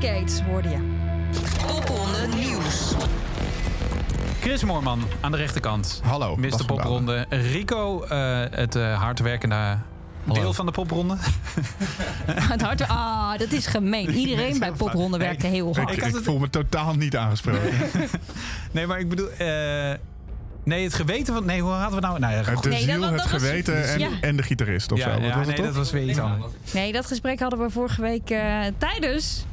Barricades hoorde je. Popronde Nieuws. Chris Moorman aan de rechterkant. Hallo, Mr. Popronde. Rico, eh, het eh, hardwerkende deel van de popronde. Het hart, ah, dat is gemeen. Iedereen bij Popronde werkte heel hard. ik, het- voel me totaal niet aangesproken. nee, maar ik bedoel... eh, nee, het geweten van... Nee, hoe hadden we nou... Nou ja, Het de Nee, ziel, dat het geweten en, ja. en de gitarist of ja, zo. Wat ja, was het nee, toch? dat was weer iets anders. Nee, dat gesprek hadden we vorige week eh, tijdens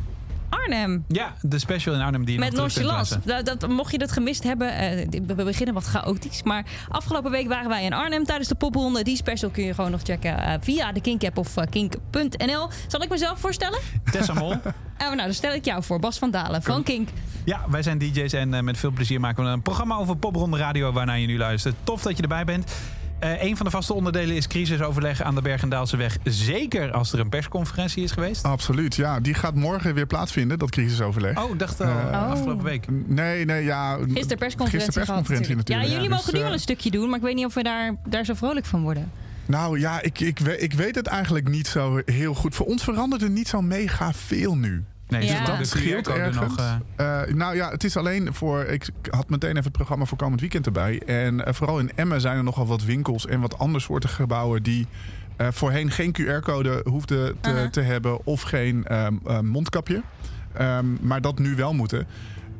Arnhem. Ja, de special in Arnhem die je Met nonchalance. Dat, dat, mocht je dat gemist hebben, eh, we beginnen wat chaotisch. Maar afgelopen week waren wij in Arnhem tijdens de popronde. Die special kun je gewoon nog checken eh, via de Kink-app of eh, kink.nl. Zal ik mezelf voorstellen? Tessa Mol. Eh, nou, dan stel ik jou voor. Bas van Dalen van Kink. Ja, wij zijn DJ's en met veel plezier maken we een programma over popronde radio waarnaar je nu luistert. Tof dat je erbij bent. Eh een van de vaste onderdelen is crisisoverleg aan de Bergendaalse weg. Zeker als er een persconferentie is geweest. Absoluut, ja. Die gaat morgen weer plaatsvinden, dat crisisoverleg. Oh, ik dacht al Eh, afgelopen week. Nee, nee, ja. Gisteren persconferentie, Gisteren persconferentie gehad, natuurlijk. Ja, jullie dus, mogen nu eh, wel een stukje doen. Maar ik weet niet of we daar, daar zo vrolijk van worden. Nou ja, ik, ik, we- ik weet het eigenlijk niet zo heel goed. Voor ons veranderde niet zo mega veel nu. Nee, Ja. dus Dat de scheelt ergens. nog. eh, Eh, nou ja, het is alleen voor. Ik had meteen even het programma voor komend weekend erbij. En eh, vooral in Emmen zijn er nogal wat winkels en wat andersoortige gebouwen die. eh, voorheen geen QR-code hoefden te, Uh-huh. te hebben of geen ehm, eh, mondkapje. Ehm, maar dat nu wel moeten.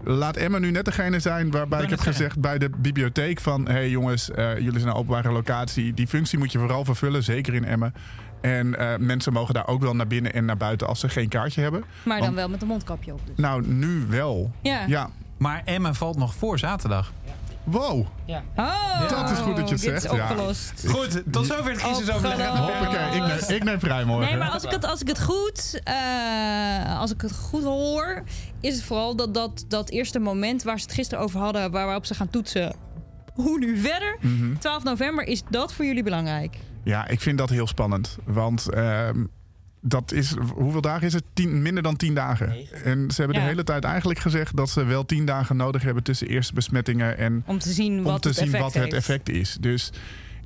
Laat Emma nu net degene zijn waarbij ik heb gezegd bij de bibliotheek van... hé hey jongens, eh, jullie zijn een openbare locatie. Die functie moet je vooral vervullen, zeker in Emmen. En eh, mensen mogen daar ook wel naar binnen en naar buiten als ze geen kaartje hebben. Maar dan Want- wel met een mondkapje op. Dus. Nou, nu wel. Ja. Ja. Maar Emmen valt nog voor zaterdag. Wow. Oh, Dat is goed dat je het is zegt, ja. opgelost. Goed, tot zover het. Bergendaalse Hoppakee, ik neem, ik neem vrij morgen. Nee, maar als ik het, als ik het, goed, eh, als ik het goed hoor, is het vooral dat, dat, dat eerste moment waar ze het gisteren over hadden, waar- waarop ze gaan toetsen. Hoe nu verder? Mhm. 12 november, is dat voor jullie belangrijk? Ja, ik vind dat heel spannend. Want ehm, dat is, hoeveel dagen is het? Tien, minder dan tien dagen. En ze hebben Ja. de hele tijd eigenlijk gezegd dat ze wel tien dagen nodig hebben tussen eerste besmettingen en Om te zien wat om te het zien effect wat het heeft. effect is. Dus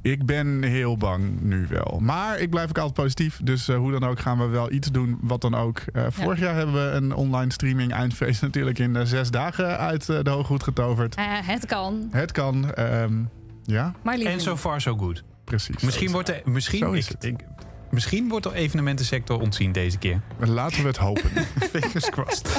ik ben heel bang nu wel. Maar ik blijf ook altijd positief. Dus eh, hoe dan ook gaan we wel iets doen wat dan ook. Eh, vorig jaar hebben we een online streaming eindfeest natuurlijk in eh, zes dagen uit de hooghoed getoverd. Het kan, Het kan. ehm, ja, En so far so good. Precies. Misschien wordt, er, misschien, ik, misschien wordt de evenementensector ontzien deze keer. Laten we het hopen. Fingers crossed.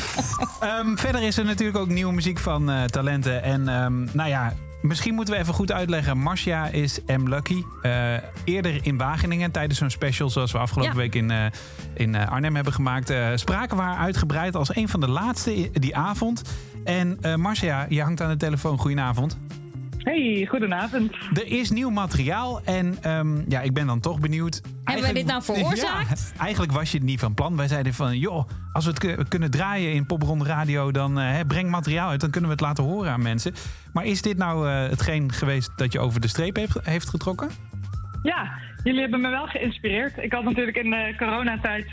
Ehm, verder is er natuurlijk ook nieuwe muziek van eh, talenten. En ehm, nou ja, misschien moeten we even goed uitleggen. Marcia is M. Lucky. Eh, eerder in Wageningen tijdens zo'n special zoals we afgelopen Ja. week in, eh, in Arnhem hebben gemaakt. eh, spraken we haar uitgebreid als een van de laatste die avond. En eh Marcia, je hangt aan de telefoon. Goedenavond. Hey, goedenavond. Er is nieuw materiaal en ehm, ja, ik ben dan toch benieuwd. Hebben wij dit nou veroorzaakt? Ja, eigenlijk was je het niet van plan. Wij zeiden van, joh, als we het ku- kunnen draaien in Popronde Radio... dan eh, hè, breng materiaal uit, dan kunnen we het laten horen aan mensen. Maar is dit nou eh, hetgeen geweest dat je over de streep heeft, heeft getrokken? Ja, jullie hebben me wel geïnspireerd. Ik had natuurlijk in de coronatijd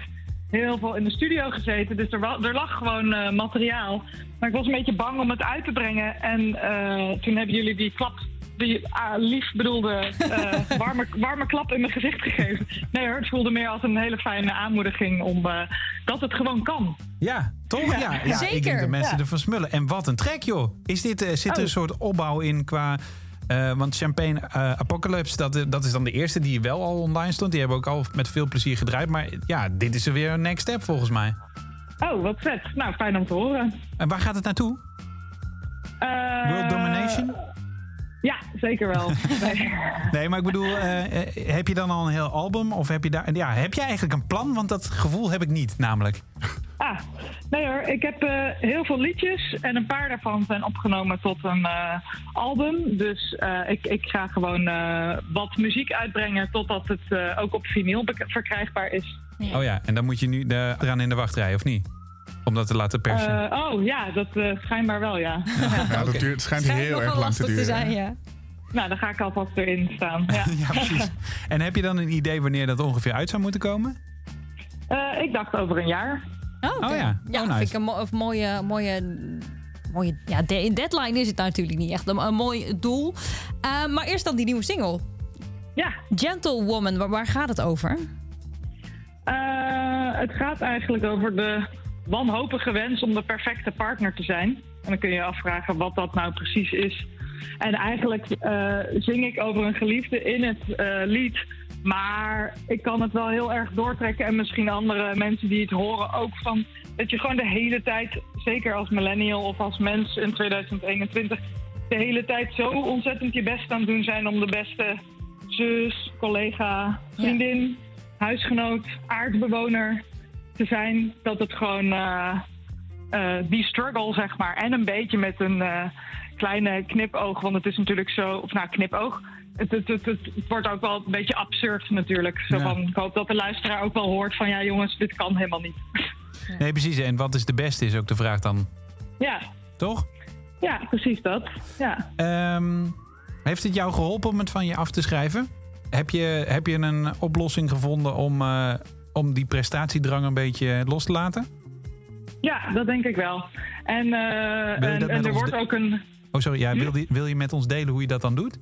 heel veel in de studio gezeten. Dus er, er lag gewoon eh, materiaal. Maar ik was een beetje bang om het uit te brengen. En eh, toen hebben jullie die klap, die ah, lief bedoelde eh, warme, warme klap in mijn gezicht gegeven. Nee hoor, het voelde meer als een hele fijne aanmoediging om eh, dat het gewoon kan. Ja, toch? Ja, ja, ik Zeker, denk dat mensen ja. ervan smullen. En wat een trek, joh. Is dit, eh, zit er een Oh. soort opbouw in qua... eh, want Champagne eh, Apocalypse, dat, dat is dan de eerste die wel al online stond. Die hebben ook al met veel plezier gedraaid. Maar ja, dit is er weer een next step volgens mij. Oh, wat vet. Nou, fijn om te horen. En waar gaat het naartoe? Eh, World Domination? Ja, zeker wel. Nee. Nee, maar ik bedoel, heb je dan al een heel album? Of heb je daar. Ja, heb je eigenlijk een plan? Want dat gevoel heb ik niet, namelijk. Ah, nee hoor. Ik heb eh, heel veel liedjes en een paar daarvan zijn opgenomen tot een eh, album. Dus eh, ik, ik ga gewoon eh, wat muziek uitbrengen totdat het eh, ook op vinyl verkrijgbaar is. Oh ja, en dan moet je nu de, eraan in de wachtrij, of niet? Om dat te laten persen. Eh, oh ja, dat eh, schijnbaar wel ja. Ja, dat duurt, het schijnt Schijnt heel erg lang te te duren. zijn, ja. nou, dan ga ik alvast erin staan. Ja. ja, precies. En heb je dan een idee wanneer dat ongeveer uit zou moeten komen? Eh, ik dacht over een jaar. Oh. Oh ja. Ja, Oh, vind ik een mo- of mooie, mooie, mooie ja, de- deadline is het natuurlijk niet echt. Een, een mooi doel. Eh, maar eerst dan die nieuwe single. Ja, Gentlewoman, waar, waar gaat het over? Eh, het gaat eigenlijk over de wanhopige wens om de perfecte partner te zijn. En dan kun je je afvragen wat dat nou precies is. En eigenlijk eh, zing ik over een geliefde in het eh, lied. Maar ik kan het wel heel erg doortrekken. En misschien andere mensen die het horen ook van. Dat je gewoon de hele tijd, zeker als millennial of als mens in 2021, de hele tijd zo ontzettend je best aan het doen zijn om de beste zus, collega, vriendin, huisgenoot, aardbewoner te zijn. Dat het gewoon eh, eh, die struggle, zeg maar. En een beetje met een eh, kleine knipoog. Want het is natuurlijk zo, of nou, knipoog. Het, het, het, wordt ook wel een beetje absurd natuurlijk. Zo Ja. ik hoop dat de luisteraar ook wel hoort van... ja jongens, dit kan helemaal niet. Nee, precies. En wat is de beste is ook de vraag dan, ja, toch? ja, precies dat. Ja. Ehm, heeft het jou geholpen om het van je af te schrijven? Heb je, heb je een oplossing gevonden om, eh, om die prestatiedrang een beetje los te laten? ja, dat denk ik wel. En, eh, Wil en, er wordt de- ook een... Oh, sorry. Ja, wil, die- wil je met ons delen hoe je dat dan doet?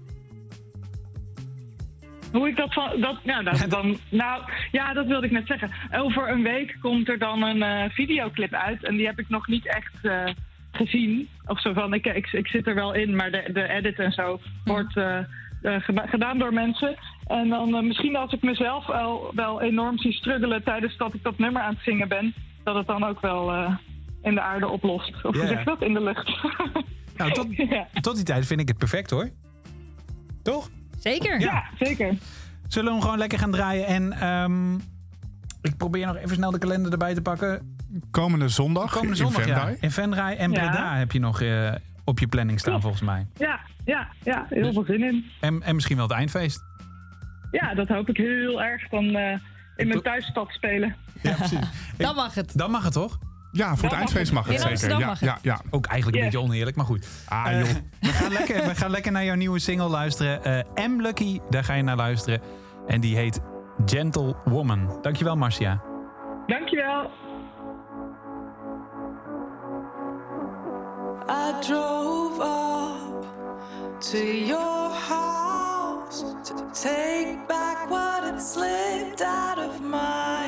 Hoe ik dat van. Dat, dat, dan, nou, ja, dat wilde ik net zeggen. Over een week komt er dan een eh, videoclip uit. En die heb ik nog niet echt eh, gezien. Of zo van, ik, ik, ik zit er wel in, maar de, de edit en zo wordt eh, eh, gedaan door mensen. En dan misschien als ik mezelf wel, wel enorm zie struggelen tijdens dat ik dat nummer aan het zingen ben, dat het dan ook wel in de aarde oplost. Of hoe zeg dat? In de lucht. Nou, tot, ja. tot die tijd vind ik het perfect hoor. Toch? Zeker. ja, zeker. Zullen we hem gewoon lekker gaan draaien? En ehm, ik probeer nog even snel de kalender erbij te pakken. Komende zondag Komende in zondag, ja. Venray. In Venray en Ja. Breda heb je nog eh, op je planning staan volgens mij. Ja, ja, ja, heel Dus- veel zin in. En, en misschien wel het eindfeest. Ja, dat hoop ik heel erg dan eh, in mijn thuisstad spelen. Ja, precies. Dan mag het. Dan mag het toch? Ja, voor het mag eindfeest mag het zeker. Ja, mag het. ja, ja. Ook eigenlijk een Yes. beetje oneerlijk, maar goed. Ah, Eh, joh. we, gaan lekker, we gaan lekker naar jouw nieuwe single luisteren. Eh M Lucky, daar ga je naar luisteren. En die heet Gentle Woman. Dankjewel, Marcia. Dankjewel. I drove up to your house to take back what had slipped out of my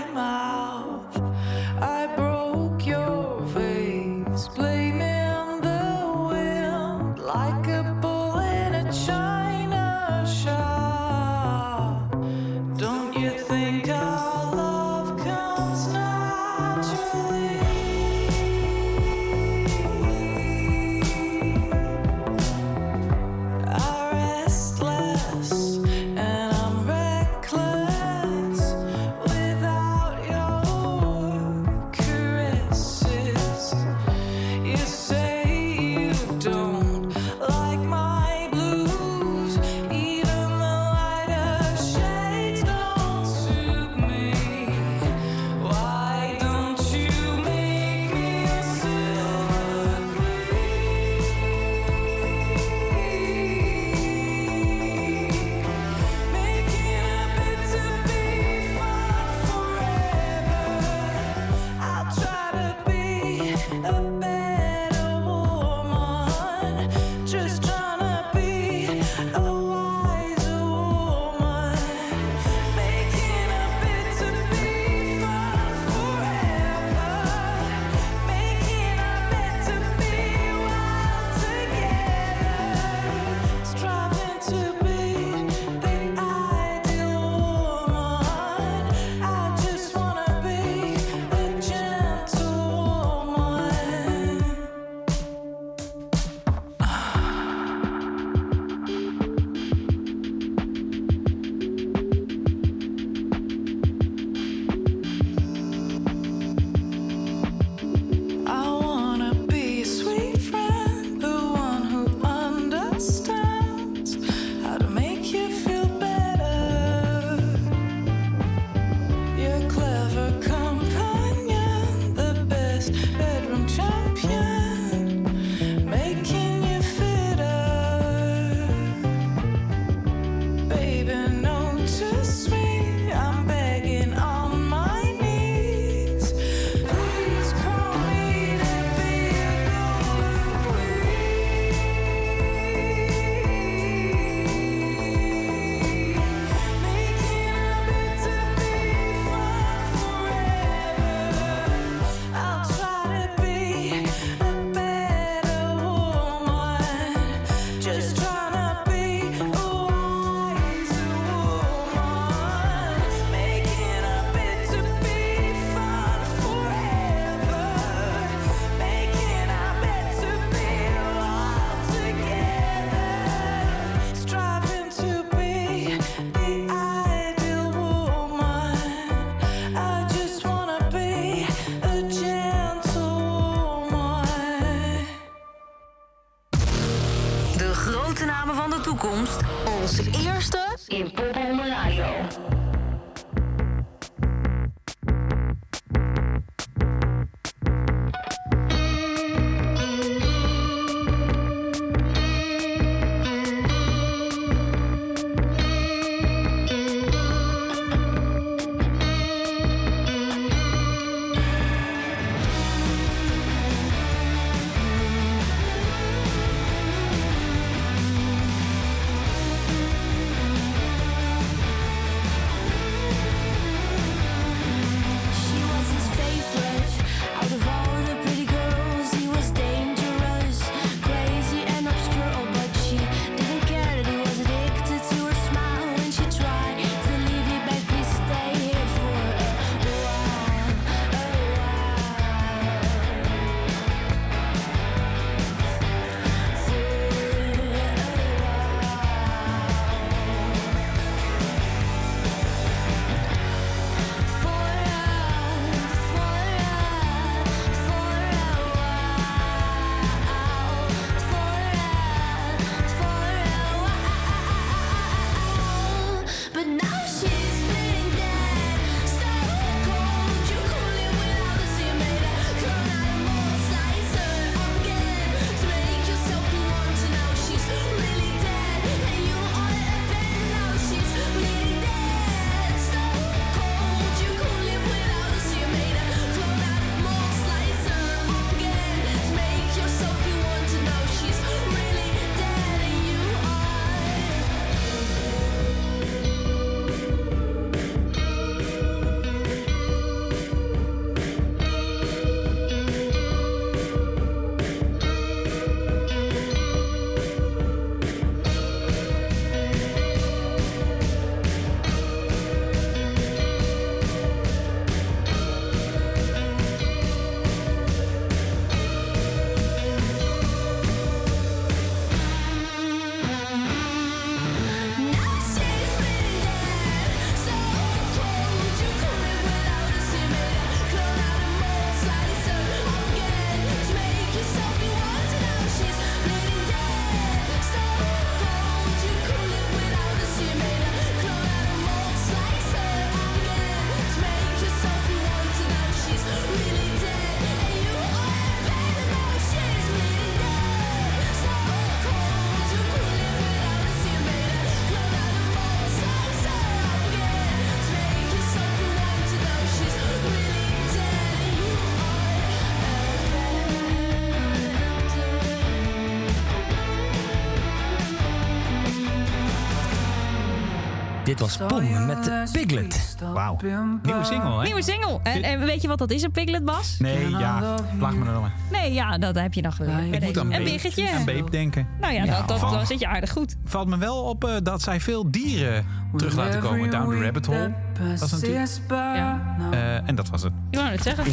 Dit was Pom met Piglet. Wauw. Nieuwe single, hè? Nieuwe single. En, en weet je wat dat is, een Piglet Bas? Nee, ja. Laat me dan. Nee, ja, dat heb je nog geleerd. Ik moet aan een Beep- biggetje. aan Beep denken. Nou ja, Ja, dat, dat, dan zit je aardig goed. Valt me wel op eh, dat zij veel dieren terug laten komen. Down the rabbit hole. Dat is natuurlijk. Ja. Eh, en dat was het. Ik wou het zeggen.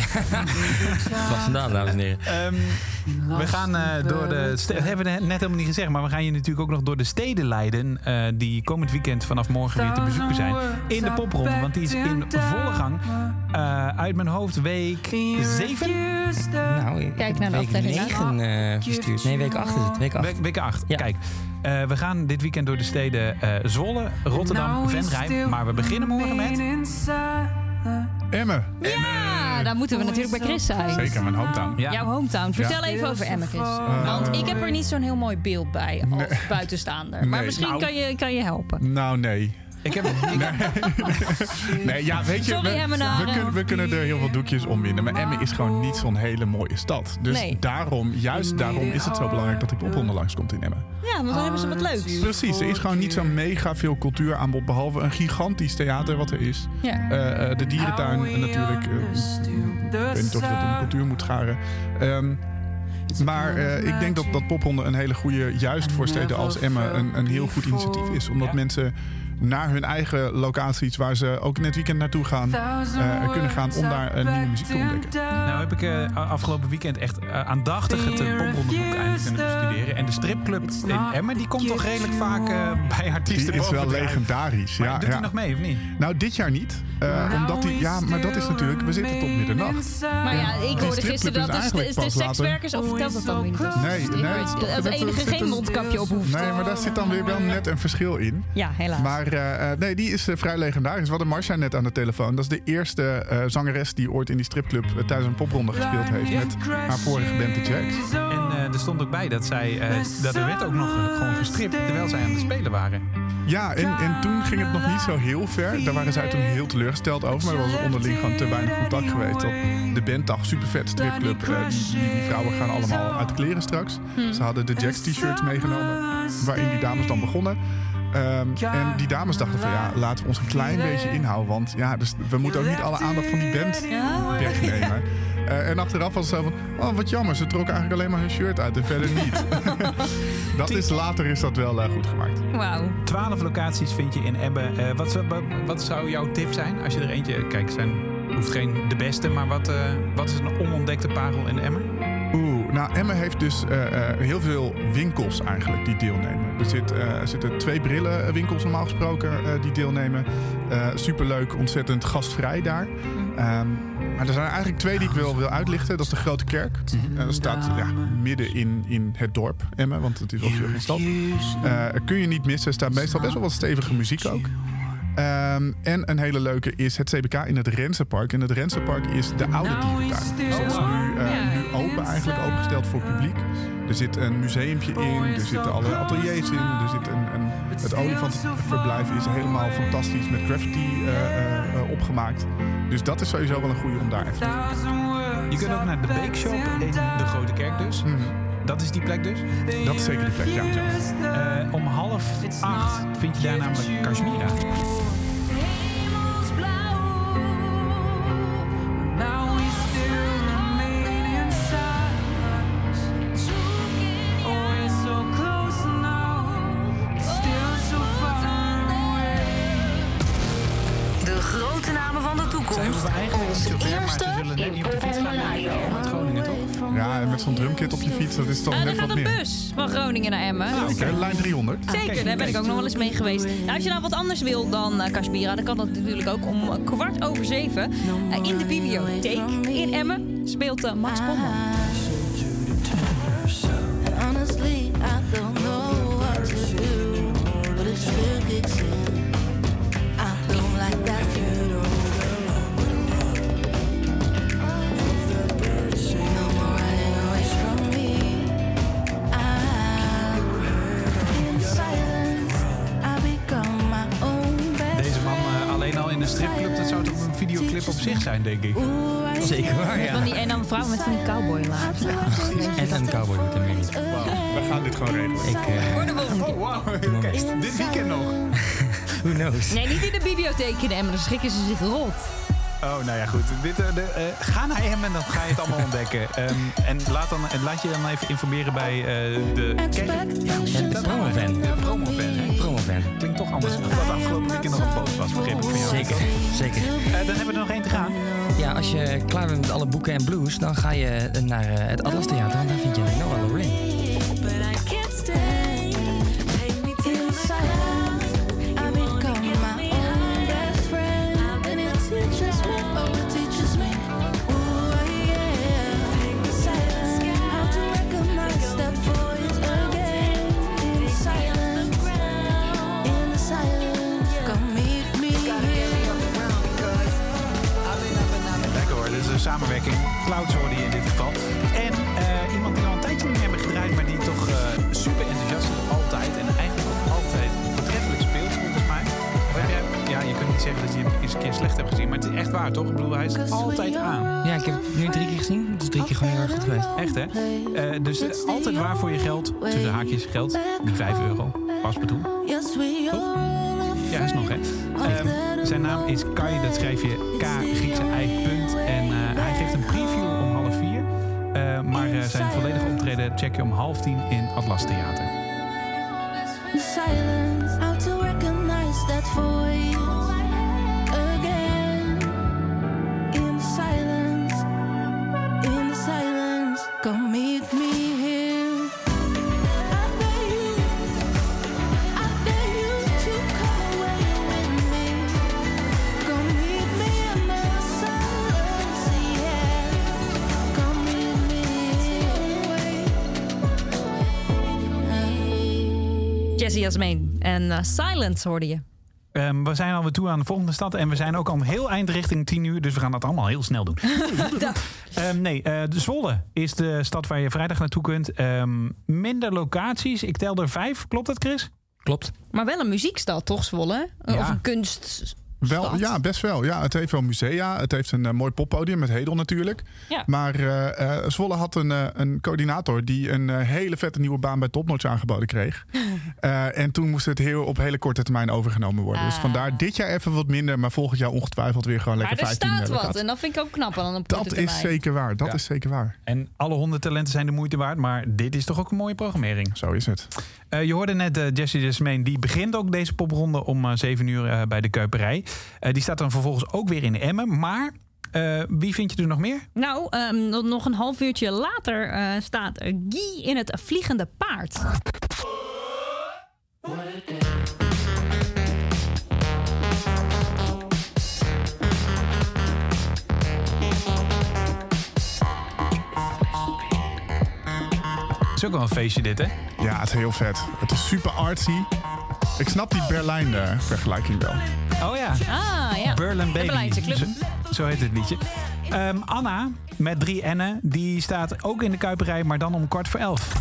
Was vandaan, dames en heren. Ehm, we gaan eh, door de. ste- Dat hebben we net helemaal niet gezegd. Maar we gaan je natuurlijk ook nog door de steden leiden. eh, die komend weekend vanaf morgen weer te bezoeken zijn. In de popronde. Want die is in volle gang. Eh, uit mijn hoofd week 7. Nou, ik Kijk naar de week aflevering. 9 verstuurd. Nee, week 8 is het. Week 8. Week, week 8. Ja. Kijk, eh, we gaan dit weekend door de steden eh, Zwolle, Rotterdam, Venray. Maar we beginnen morgen met. Emmen. Ja, dan moeten we natuurlijk bij Chris zijn. Zeker, mijn hometown. Ja. Jouw hometown. Vertel even over Emmen, Chris. Want ik heb er niet zo'n heel mooi beeld bij als buitenstaander. Maar Nee. misschien Nou. kan, je, kan je helpen. Nou, nee. Ik heb, Nee, ja, weet je, Sorry, we, kunnen, we kunnen er heel veel doekjes om winnen. Maar Emmen is gewoon niet zo'n hele mooie stad. Dus Nee. daarom, juist daarom is het zo belangrijk dat die popronde langskomt in Emmen. Ja, want dan hebben ze wat leuks. Precies, er is gewoon niet zo mega veel cultuuraanbod. Behalve een gigantisch theater wat er is. Ja. Eh, eh, de dierentuin natuurlijk. eh, ik weet niet of je dat in de cultuur moet scharen. Ehm, maar eh, ik denk dat, dat popronde een hele goede, juist voor steden als Emmen, een, een heel goed initiatief is. Omdat Ja. mensen naar hun eigen locaties waar ze ook in het weekend naartoe gaan, eh, kunnen gaan om daar een nieuwe muziek te ontdekken. Nou heb ik eh, afgelopen weekend echt eh, aandachtig het uh, popronderboek eindelijk kunnen bestuderen. En de stripclub in Emmen, die komt toch redelijk vaak eh, bij artiesten Die is wel legendarisch. Maar Ja, doet ja. hij nog mee of niet? Nou, dit jaar niet. Eh, omdat die, ja, maar dat is natuurlijk, we zitten tot middernacht. Maar ja, ik hoorde stripclub gisteren is dat de, eigenlijk de, sekswerkers... Of vertelt dat dan weer niet? Nee, nee, Dat de enige geen een- mondkapje op hoeft. Nee, maar daar zit dan weer wel net een verschil in. Ja, helaas. Maar eh, eh, nee, die is eh, vrij legendarisch. We hadden Marcia net aan de telefoon. Dat is de eerste eh, zangeres die ooit in die stripclub tijdens een popronde gespeeld heeft met haar vorige band, de Jacks. En eh, er stond ook bij dat zij, eh, dat er werd ook nog gewoon gestript terwijl zij aan het spelen waren. Ja, en, en toen ging het nog niet zo heel ver. Daar waren zij toen heel teleurgesteld over. Maar er was onderling gewoon te weinig contact geweest. Dat de band dacht, super vet stripclub. die, die, vrouwen gaan allemaal uit de kleren straks. Ze hadden de Jacks t-shirts meegenomen. Waarin die dames dan begonnen. Ehm, en die dames dachten van ja, laten we ons een klein beetje inhouden. Want ja, dus we moeten ook niet alle aandacht van die band wegnemen. Eh, en achteraf was het zo van, oh wat jammer, ze trokken eigenlijk alleen maar hun shirt uit en verder niet. dat is, later is dat wel eh, goed gemaakt. Wauw. Twaalf locaties vind je in Emmen. Eh, wat, zou- wat, wat zou jouw tip zijn als je er eentje... Kijk, zijn hoeft geen de beste, maar wat, eh, wat is een onontdekte parel in Emmen? Oeh, nou Emmen heeft dus eh, eh, heel veel winkels eigenlijk die deelnemen. Er, zit, eh, er zitten twee brillenwinkels normaal gesproken die deelnemen. Superleuk, ontzettend gastvrij daar. Ehm, maar er zijn eigenlijk twee die ik wil, wil uitlichten. Dat is de Grote Kerk. Dat staat ja, midden in, in het dorp Emmen, want het is officieel geen stad. Kun je niet missen. Er staat meestal best wel wat stevige muziek ook. Ehm, en een hele leuke is het CBK in het Rensenpark. En het Rensenpark is de oude dierentuin. Dus dat is nu, nu open eigenlijk, opengesteld voor publiek. Er zit een museumpje in, er zitten allerlei ateliers in. Er zit een, een, het olifantenverblijf is helemaal fantastisch met graffiti eh, eh, eh, opgemaakt. Dus dat is sowieso wel een goede om daar even te kijken. Je kunt ook naar de Bake Shop in de Grote Kerk dus. Mhm. Dat is die plek dus. Dat is zeker de plek, ja. Eh, om half acht vind je daar namelijk Kashmira. Dat is toch er net gaat wat een meer. bus van Groningen naar Emmen. Oké, lijn 300. Zeker, daar ben ik ook nog wel eens mee geweest. Nou, als je nou wat anders wil dan uh, Kashmira, dan kan dat natuurlijk ook om kwart over zeven. Uh, in de bibliotheek in Emmen speelt uh, Max Pommer. Videoclip op zich zijn, denk ik. Zeker waar, ja. Van die, en dan een vrouw met van die cowboylaars. En een cowboy moet er meer niet. We gaan dit gewoon regelen. Ik, eh, keer. Oh, wow. Kijk, dit weekend nog. who knows? Nee, niet in de bibliotheek in Emmen, dan schrikken ze zich rot. Oh, nou ja, goed. Dit, eh, de, eh, ga naar Emmen, dan ga je het allemaal ontdekken. Ehm, en laat, dan, en laat je dan even informeren bij eh, de... En de promovan. De promovan. Promovan. Klinkt toch anders dan dat afgelopen weekend nog een boot was, begreep ik van jou. Zeker, zeker. Eh, dan hebben we er nog één te gaan. Ja, als je klaar bent met alle boeken en blues, dan ga je naar eh, het Atlas Theater, want daar vind je Noah Lorraine. Samenwerking. Clouds hoorde je in dit geval. En eh, iemand die al een tijdje niet meer hebben gedraaid, maar die toch eh, super enthousiast is altijd. En eigenlijk ook altijd voortreffelijk speelt, volgens mij. Of heb jij, ja, je kunt niet zeggen dat je hem eens een keer slecht hebt gezien, maar het is echt waar, toch? Ik bedoel, hij is altijd aan. Ja, ik heb het nu drie keer gezien. Het is drie keer gewoon heel erg goed geweest. Echt, hè? Eh, dus altijd waar voor je geld. Tussen haakjes geld. Die 5 euro. Pas bedoel. Yes, Ja, is nog, hè? Ehm, zijn naam is Kai, dat schrijf je K, Griekse I, punt. En eh, hij geeft een preview om half vier. Eh, maar eh, zijn volledige optreden check je om half tien in Atlas Theater. Jasmeen. En eh, Silence hoorde je. Ehm, we zijn alweer toe aan de volgende stad. En we zijn ook al heel eind richting 10 uur. Dus we gaan dat allemaal heel snel doen. Ehm, nee, eh, de Zwolle is de stad waar je vrijdag naartoe kunt. Ehm, minder locaties. Ik tel er vijf. Klopt dat, Chris? Klopt. Maar wel een muziekstad, toch, Zwolle? Ja. Of een kunst. Wel, ja, best wel. Ja, het heeft wel musea. Het heeft een eh, mooi poppodium met Hedel natuurlijk. Ja. Maar eh, eh, Zwolle had een, een coördinator die een hele vette nieuwe baan bij Topnotch aangeboden kreeg. Eh, en toen moest het heel op hele korte termijn overgenomen worden. Dus Ah. vandaar dit jaar even wat minder, maar volgend jaar ongetwijfeld weer gewoon Maar lekker er 15 staat wat. En dat vind ik ook knap aan een korte Dat is zeker waar. Dat Ja. is zeker waar. En alle honderd talenten zijn de moeite waard. Maar dit is toch ook een mooie programmering. Zo is het. Eh, je hoorde net Jessie Jasmeen. Die begint ook deze popronde om eh 7 uur eh, bij de Kuiperij. Eh, die staat dan vervolgens ook weer in Emmen. Maar eh, wie vind je er nog meer? Nou, ehm, nog- een half uurtje later eh, staat Guy in het Vliegende Paard. is ook wel een feestje dit, hè? Ja, het is heel vet. Het is super artsy. Ik snap die Berlijn-vergelijking wel. Oh ja. Ah, ja. Berlin De Baby. Berlijnse club. Zo, zo heet het liedje. Ehm, Anna, met drie N'en, die staat ook in de Kuiperij, maar dan om kwart voor elf.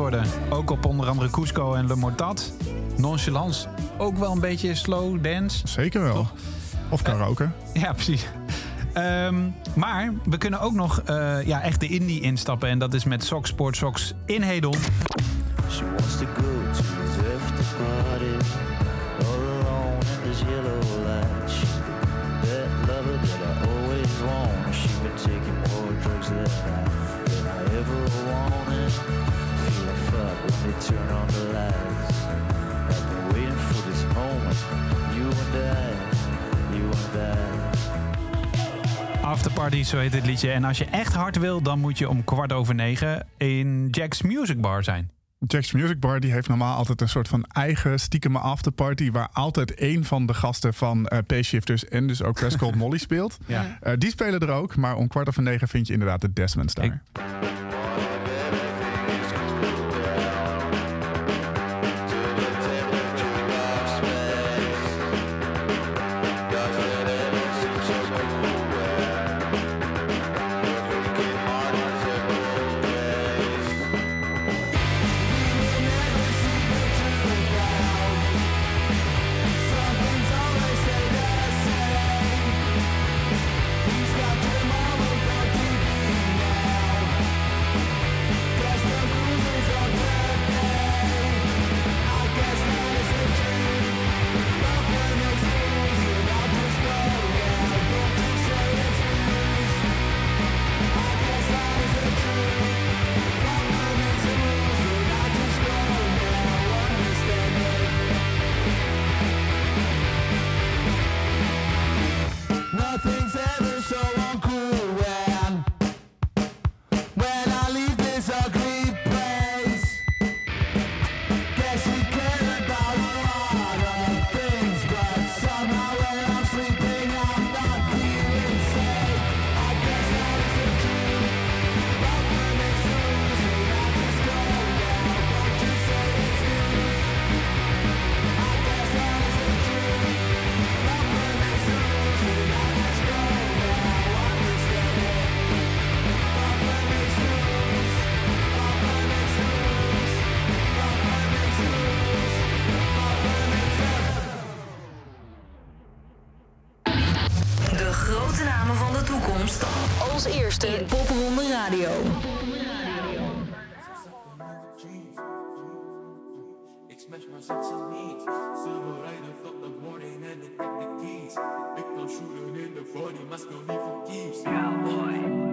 Worden. Ook op onder andere Cusco en Le Mortat. Nonchalance. Ook wel een beetje slow dance. Zeker wel. Of karaoke. Ja, precies. Ehm, maar we kunnen ook nog eh, ja, echt de indie instappen. En dat is met Sox Sport Sox in Hedel. She wants to go to Afterparty, zo heet het liedje. En als je echt hard wil, dan moet je om kwart over negen in Jack's Music Bar zijn. Jack's Music Bar die heeft normaal altijd een soort van eigen stiekeme afterparty... waar altijd één van de gasten van eh P-Shifters en dus ook Cold Molly speelt. Ja. Eh, die spelen er ook, maar om kwart over negen vind je inderdaad de Desmonds daar. Ik- Cowboy.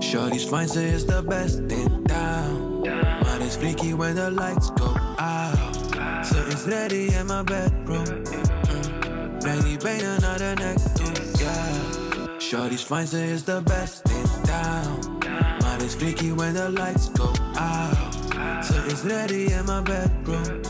Shorty's fine, ze is the best when the lights go out. So it's ready in my bedroom. Mm. Benen naar de nek toe, yeah. Shorty's fine, ze is the best in town. Maar it's freaky when the lights go out. So it's ready in my bedroom.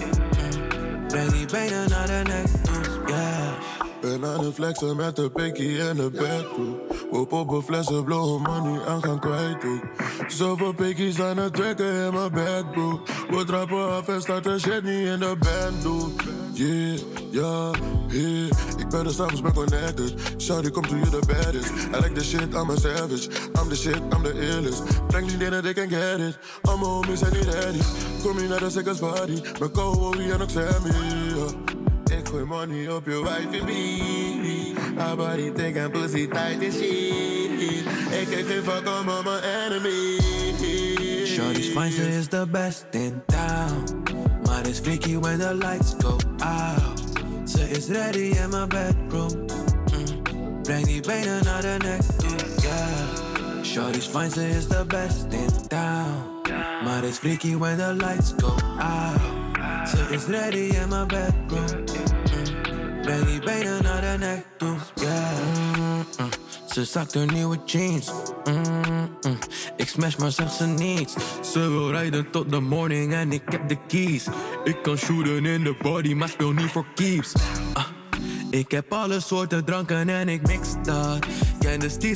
Mm. Benen naar de nek toe, yeah. Ben aan het flexen met de pikkie in de bedroom. We poppen flessen, blowen money en gaan kwijt ook. Zoveel pikkies aan het trekken in mijn bed, bro. We trappen af en starten shit niet in de band, dude. Yeah, ja, yeah. Ik ben er s'avonds ben connected. Shawty, come to you the baddest. I like the shit, I'm a savage. I'm the shit, I'm the illest. Breng die dingen, they can get it. All my homies zijn niet ready. Kom je naar de seconds party. Met Cody en ook Sammy, yeah. Ik gooi money op je wife baby. Haar body thick en pussy tight and shit. Geen fuck op mijn enemy. Shorty's fine, she is the best in town. Maar it's freaky when the lights go out. Ze is ready in my bedroom. Mm. Breng die benen naar de nek toe, yeah. Shorty's fine, she is the best in town. Maar it's freaky when the lights go out. Ze is ready in my bedroom. Die benen naar de nek toe, yeah. Ze zakt nieuwe jeans. Ik smash maar zegt ze niets. Ze wil rijden tot de morning en ik heb de keys. Ik kan shooten in de body, maar speel niet voor keeps. Ah. Ik heb alle soorten dranken en ik mix dat.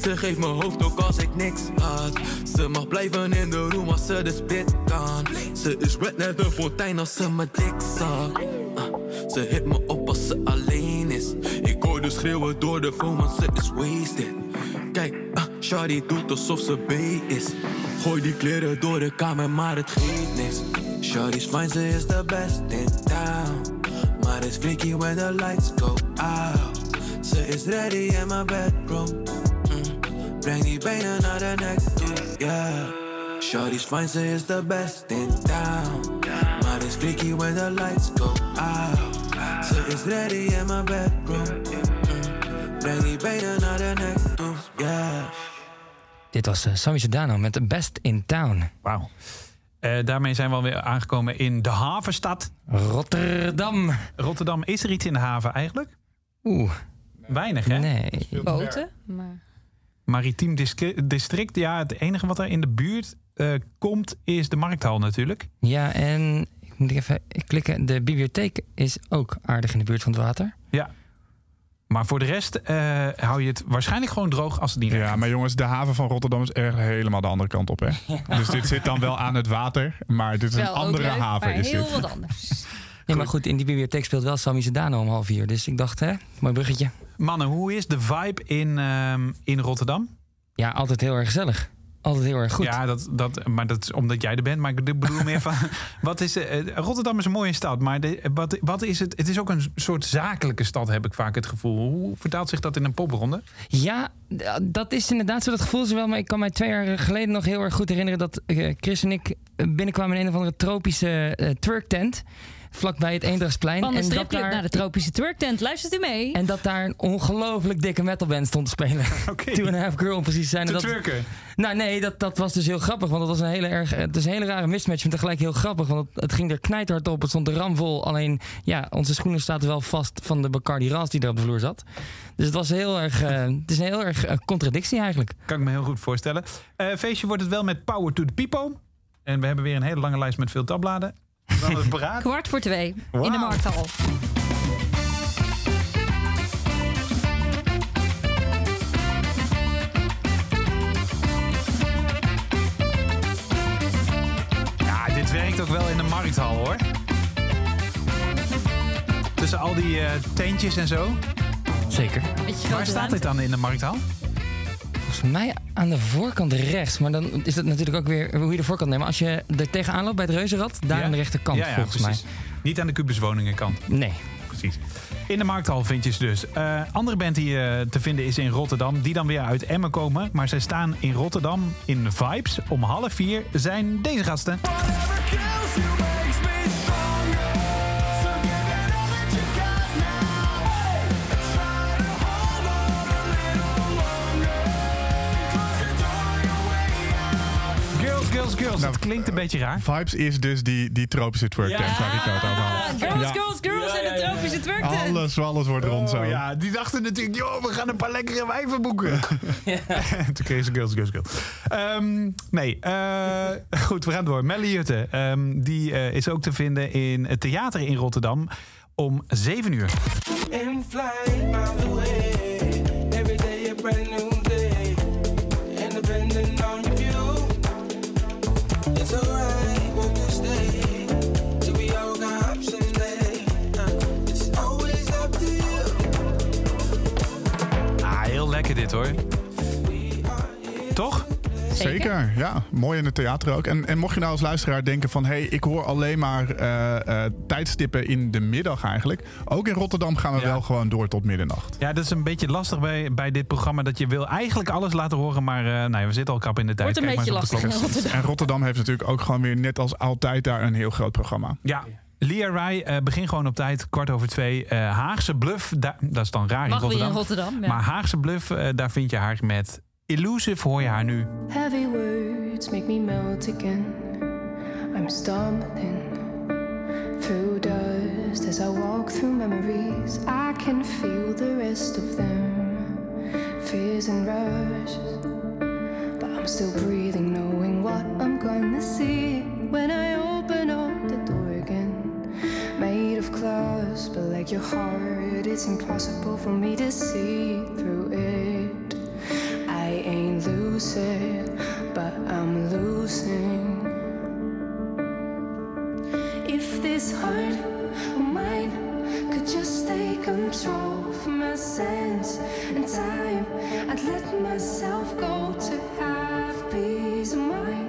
Ze geeft mijn hoofd ook als ik niks had. Ze mag blijven in de room als ze de spit kan. Ze is red net een fontein als ze me dik zag. Ah. Ze hit me ze alleen is. Ik hoor de schreeuwen door de phone, want ze is wasted. Kijk, ah, Shawty doet alsof ze B is. Gooi die kleren door de kamer, maar het geeft niks. Shawty's fine, ze is the best in town. Maar it's freaky when the lights go out. Ze is ready in my bedroom. Mm. Breng die benen naar de nek yeah. Shawty's fine, ze is the best in town. Maar it's freaky when the lights go out. Ze is ready in my bedroom. Mm. Breng die benen naar de nek toe, yeah. Dit was uh, Sammy Sedano met The Best in Town. Wauw. Eh, daarmee zijn we alweer aangekomen in de havenstad. Rotterdam. Rotterdam. Is er iets in de haven eigenlijk? Oeh. Weinig, hè? Nee. Boten. Maar... Maritiem district. Ja, het enige wat er in de buurt eh, komt is de markthal natuurlijk. Ja, en ik moet even klikken. De bibliotheek is ook aardig in de buurt van het water. Ja. Maar voor de rest eh, hou je het waarschijnlijk gewoon droog als het niet Ja, maar jongens, de haven van Rotterdam is echt helemaal de andere kant op, hè? Dus dit zit dan wel aan het water, maar dit is Wel een andere leuk, haven. maar is heel dit. wat anders. Ja, maar goed, in die bibliotheek speelt wel Sammy Sedano om half vier. Dus ik dacht, hè, mooi bruggetje. Mannen, hoe is de vibe in, ehm, in Rotterdam? Ja, altijd heel erg gezellig. Altijd heel erg goed. Ja, dat, dat, maar dat is omdat jij er bent. Maar ik bedoel meer van... Wat is, eh, Rotterdam is een mooie stad. Maar de, wat, wat is het? Het is ook een soort zakelijke stad, heb ik vaak het gevoel. Hoe vertaalt zich dat in een popronde? Ja, dat is inderdaad zo. Dat gevoel is er wel. Maar ik kan mij twee jaar geleden nog heel erg goed herinneren dat eh, Chris en ik eh, binnenkwamen in een of andere tropische eh twerktent. Vlakbij het Eendrachtsplein. Van de en dat stripclub daar, naar de tropische twerktent. Luistert u mee? En dat daar een ongelooflijk dikke metalband stond te spelen. Oké. Two and a Half Girl om precies te zijn. Te dat, twerken. nou nee, dat, dat was dus heel grappig. Want het was een hele erg. Het is een hele rare mismatch. Maar tegelijk heel grappig. Want het, het ging er knijterhard op. Het stond er ramvol. Alleen ja, onze schoenen zaten wel vast van de Bacardi Ras die er op de vloer zat. Dus het was heel erg. eh, het is een heel erg eh, contradictie eigenlijk. Kan ik me heel goed voorstellen. Eh, feestje wordt het wel met Power to the People. En we hebben weer een hele lange lijst met veel tabbladen. Dan het paraat. Kwart voor twee in de markthal. Ja, dit werkt ook wel in de markthal hoor. Tussen al die eh, tentjes en zo. Zeker. Waar staat dit dan in de markthal? Volgens mij aan de voorkant rechts. Maar dan is dat natuurlijk ook weer hoe je de voorkant neemt. Maar als je er tegenaan loopt bij het reuzenrad, daar Ja. aan de rechterkant ja, ja, volgens precies. Niet aan de kubuswoningenkant. mij. Nee. Precies. In de markthal vind je ze dus. Eh, andere band die eh, te vinden is in Rotterdam. Die dan weer uit Emmen komen. Maar zij staan in Rotterdam in Vibes. Om half vier zijn deze gasten. Girls. Nou, dat klinkt een beetje raar. Vibes is dus die, die tropische twerktent waar Rico het over had. Girls, Ja. girls, girls en de tropische twerktent. Alles, alles wordt rond zo. Oh, ja, die dachten natuurlijk, joh, we gaan een paar lekkere wijven boeken. Toen kreeg ze girls, girls, girls. Ehm, nee, eh, goed, we gaan door. Melly Jutte, ehm, die eh, is ook te vinden in het theater in Rotterdam om 7 uur. In flight, hoor. Toch? Zeker, ja. Mooi in het theater ook. En, en mocht je nou als luisteraar denken van... hé, hey, ik hoor alleen maar eh, eh, tijdstippen in de middag eigenlijk. Ook in Rotterdam gaan we Ja. wel gewoon door tot middernacht. Ja, dat is een beetje lastig bij, bij dit programma. Dat je wil eigenlijk alles laten horen, maar eh, nou ja, we zitten al kap in de tijd. Wordt een Kijk beetje lastig klok. in Rotterdam. En Rotterdam heeft natuurlijk ook gewoon weer net als altijd daar een heel groot programma. Ja. Lia Rai, eh, begin gewoon op tijd, kwart over twee. Eh, Haagse Bluff, daar, dat is dan raar Mag in weer in Rotterdam. Rotterdam. Ja. Maar Haagse Bluff, eh, daar vind je haar met Illusive, hoor je haar nu. Heavy words make me melt again. I'm stumbling through dust as I walk through memories. I can feel the rest of them, fears and rushes. But I'm still breathing, knowing what I'm gonna see when I glass, but like your heart, it's impossible for me to see through it. I ain't lucid, but I'm losing. If this heart of mine could just take control of my sense and time, I'd let myself go to have peace of mind.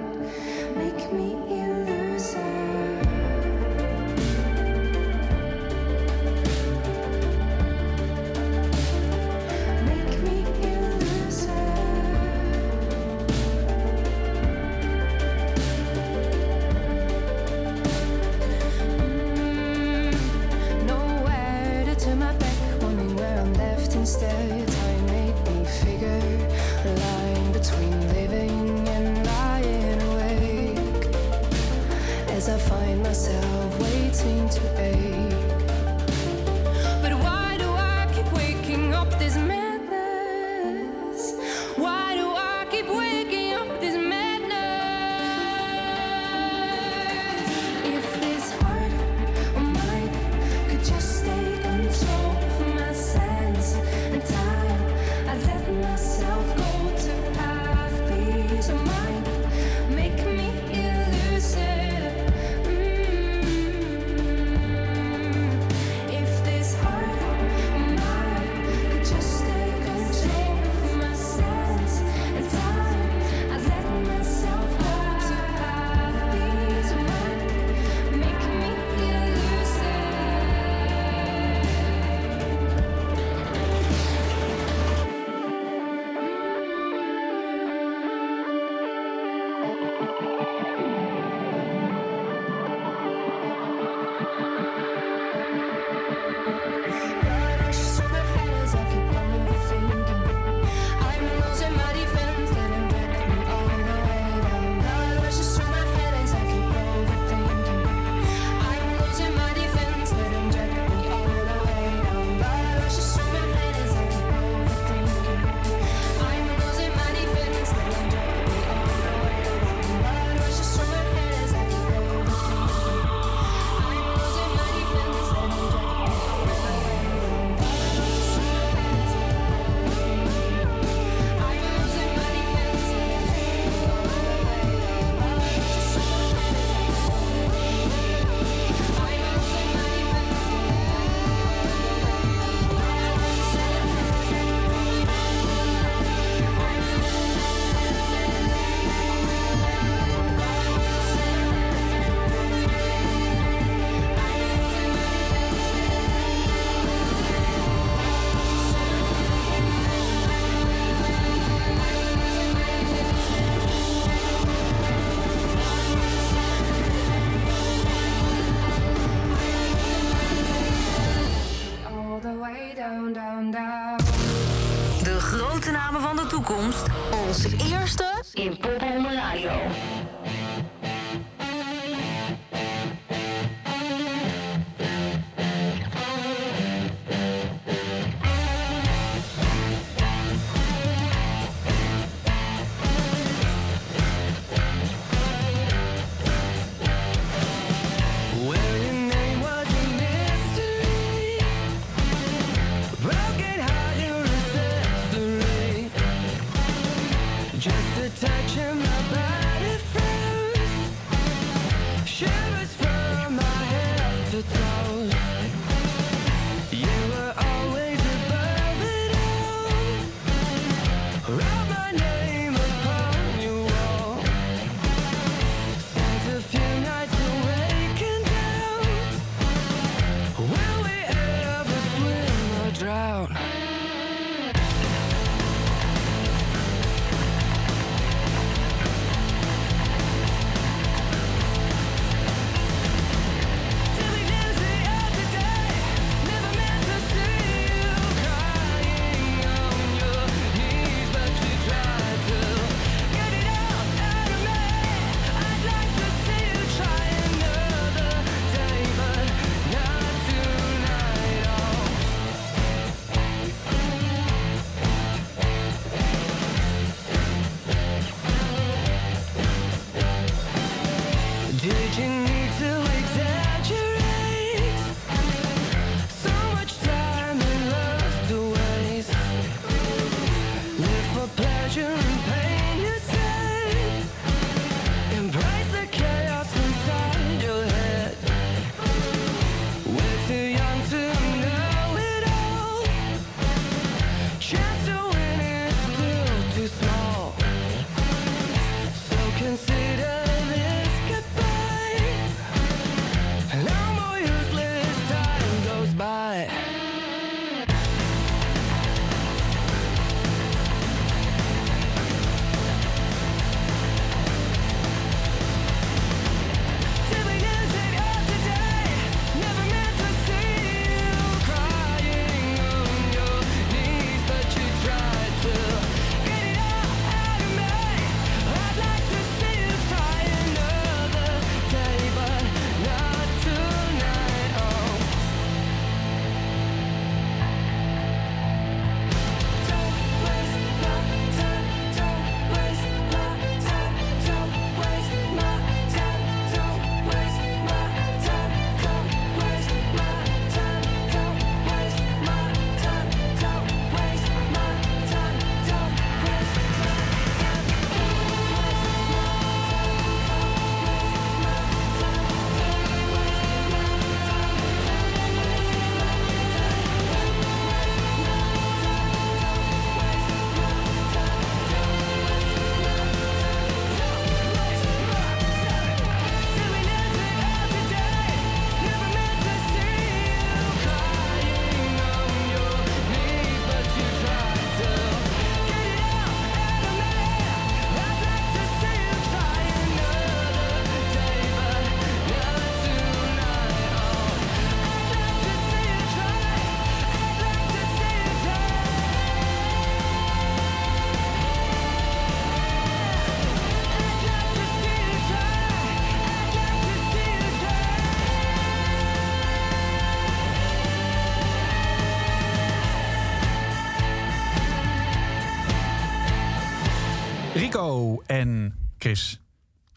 Rico en Chris.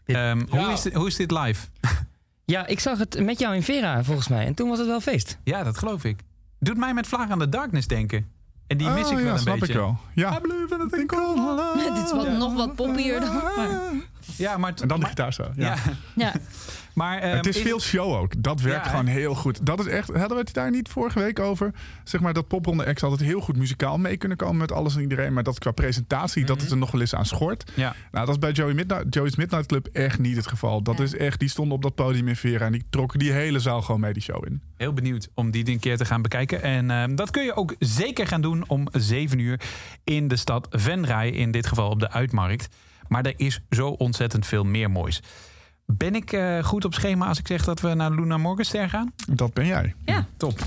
Ehm, hoe, is dit, hoe is dit live? Ja, ik zag het met jou in Vera volgens mij. En toen was het wel feest. Ja, dat geloof ik. Doet mij met Vlaag aan de Darkness denken. En die mis Oh, ik wel ja, een snap beetje. ik wel. Ja. I believe in a thing. Dit is wat, nog wat poppier dan. Maar, Ja, maar... En dan de gitaar zo. Ja. Ja. Maar, ehm, het is veel show ook. Dat werkt Ja, gewoon heel goed. Dat is echt, hadden we het daar niet vorige week over? Zeg maar dat popronde X altijd heel goed muzikaal mee kunnen komen met alles en iedereen. Maar dat qua presentatie, dat het er nog wel eens aan schort. Mhm. Ja. Nou, dat is bij Joey Midnight, Joey's Midnight Club echt niet het geval. Dat is echt, die stonden op dat podium in Vera en die trokken die hele zaal gewoon mee die show in. Heel benieuwd om die een keer te gaan bekijken. En ehm, dat kun je ook zeker gaan doen om 7 uur in de stad Venray. In dit geval op de Uitmarkt. Maar er is zo ontzettend veel meer moois. Ben ik eh, goed op schema als ik zeg dat we naar Luna Morgenster gaan? Dat ben jij. Ja. Top.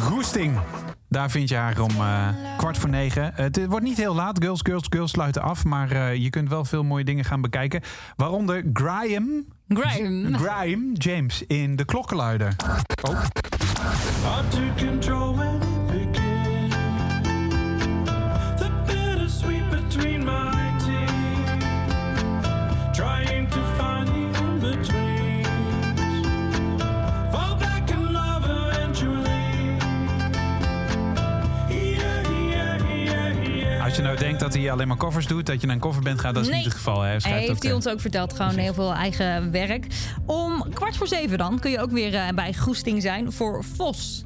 Goesting. Daar vind je haar om eh, kwart voor negen. Het wordt niet heel laat. Girls, girls, girls sluiten af. Maar eh, je kunt wel veel mooie dingen gaan bekijken. Waaronder Graham. Graham. Graham James in De Klokkenluider. Oh. als je nou denkt dat hij alleen maar koffers doet, dat je naar een bent gaat, dat is nee. niet het geval. Hè? Hij heeft hij ons ook verteld, gewoon heel veel eigen werk. Om kwart voor zeven dan kun je ook weer eh, bij Goesting zijn voor Vos.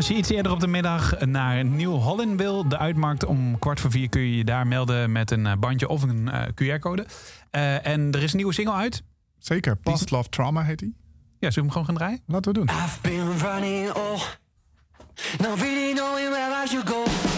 Als je iets eerder op de middag naar Nieuw-Holland wil, de uitmarkt om kwart voor vier, kun je je daar melden met een eh, bandje of een eh, QR-code. Eh, en er is een nieuwe single uit. Zeker, Past. Love Trauma heet die. Ja, zullen we hem gewoon gaan draaien? Laten we doen. I've been running oh. all, not really knowing where I should go.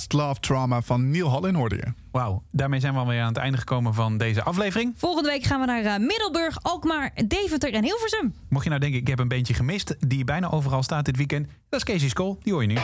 Last Love Trauma van Neil Hallin hoorde je. Wauw, daarmee zijn we alweer aan het einde gekomen van deze aflevering. Volgende week gaan we naar uh, Middelburg, Alkmaar, Deventer en Hilversum. Mocht je nou denken, ik heb een beentje gemist die bijna overal staat dit weekend. Dat is Casey School, die hoor je nu.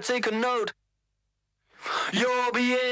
take a note. You'll be in.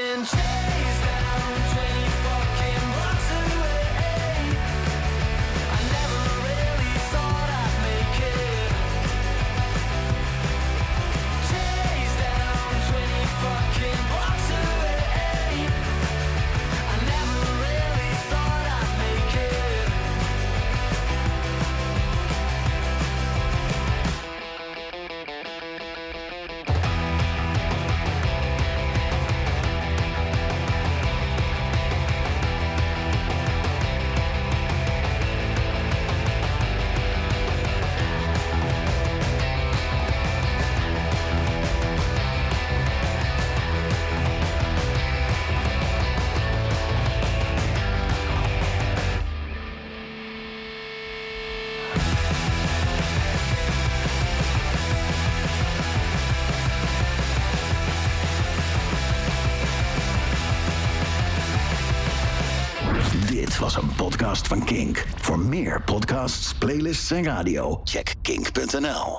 playlists en radio. Check kink.nl.